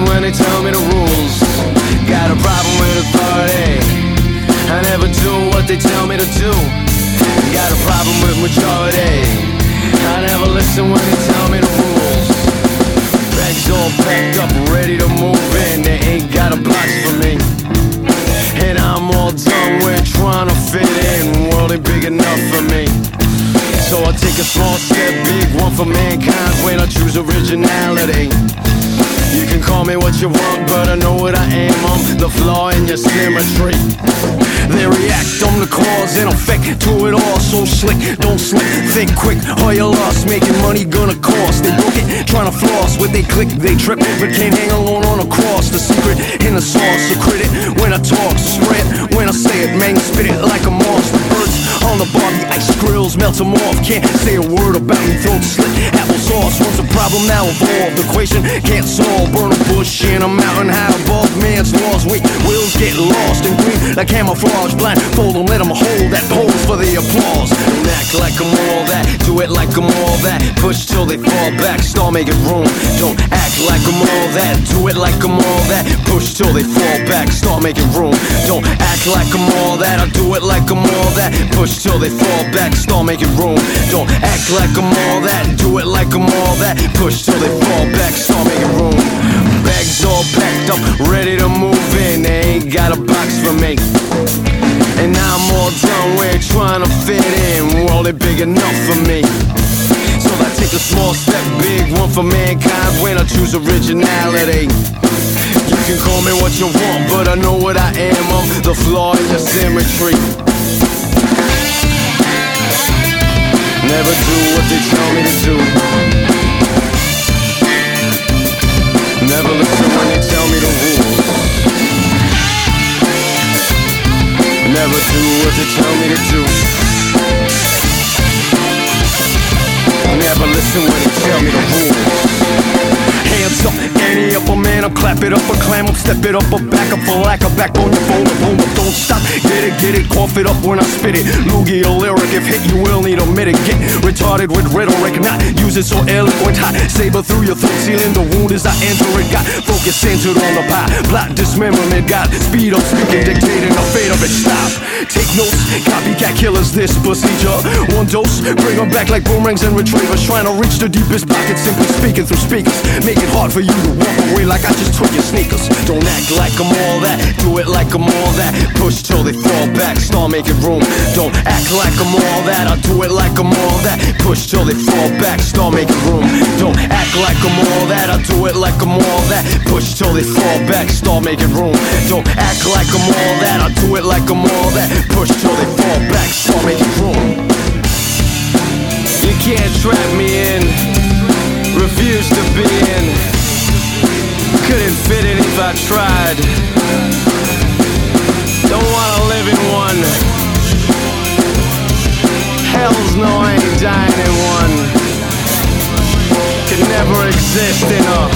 when they tell me the rules. Got a problem with authority. I never do what they tell me to do. Got a problem with majority. I never listen when they tell me the rules. Bags all packed up, ready to move in. They ain't got a box for me. And I'm all done with trying to fit in. World ain't big enough for me. So I take a small step, big one for mankind when I choose originality. You can call me what you want, but I know what I am. I'm the flaw in your symmetry. They react on the cause and effect to it all. So slick, don't slip, think quick, or you lost. Making money gonna cost. They broke it, trying to floss. With they click, they trip, but can't hang alone on a cross. The secret in the sauce, so credit when I talk, spread when I say it. Man, spit it like a monster. Birds on the barbie ice grills melt them off. Can't say a word about me, throat slit. Applesauce, once a problem, now evolved. Equation can't solve. Burn a bush in a mountain high above man's laws. Wait, wheels get lost in green like camouflage. Blindfold them, let them hold that pose for the applause. Don't act like I'm all that, do it like I'm all that. Push till they fall back, start making room. Don't act like I'm all that, do it like I'm all that. Push till they fall back, start making room. Don't act like I'm all that, I do it like I'm all that. Push till they fall back, start making room. Don't act like I'm all that, do it that. Push till they fall back, start making room. Bags all packed up, ready to move in. They ain't got a box for me. And I'm all done with trying to fit in. World ain't big enough for me. So I take a small step, big one for mankind when I choose originality. You can call me what you want, but I know what I am. I'm the flaw in your symmetry. Never do what they tell me to do. Never do what they tell me to do. Never listen when they tell me the rules. Up, up, step it up, or back up, for lack of backbone, your phone up, boom up, don't stop. Get it, get it, cough it up when I spit it. Loogie a lyric, if hit, you will need a minute. Get retarded with rhetoric, not use it so eloquent. Hot saber through your throat, sealing the wound as I enter it. Got focus centered on the pie, plot dismemberment. Got speed up, speaking, dictating the fate of it. Stop, take notes, copycat killers. This procedure, one dose, bring them back like boomerangs and retrievers. Trying to reach the deepest pockets, simply speaking through speakers. Make it hard for you to walk away like I just took your sneakers. Don't act like I'm all that, do it like I'm all that. Push till they fall back, start making room. Don't act like I'm all that, I'll do it like I'm all that. Push till they fall back, start making room. Don't act like I'm all that, I'll do it like I'm all that. Push till they fall back, start making room. Don't act like I'm all that, I'll do it like I'm all that. Push till they fall back, start making room. You can't trap me in, refuse to be in. I tried. Don't wanna live in one. Hell's no, I ain't dying in one. Could never exist in a.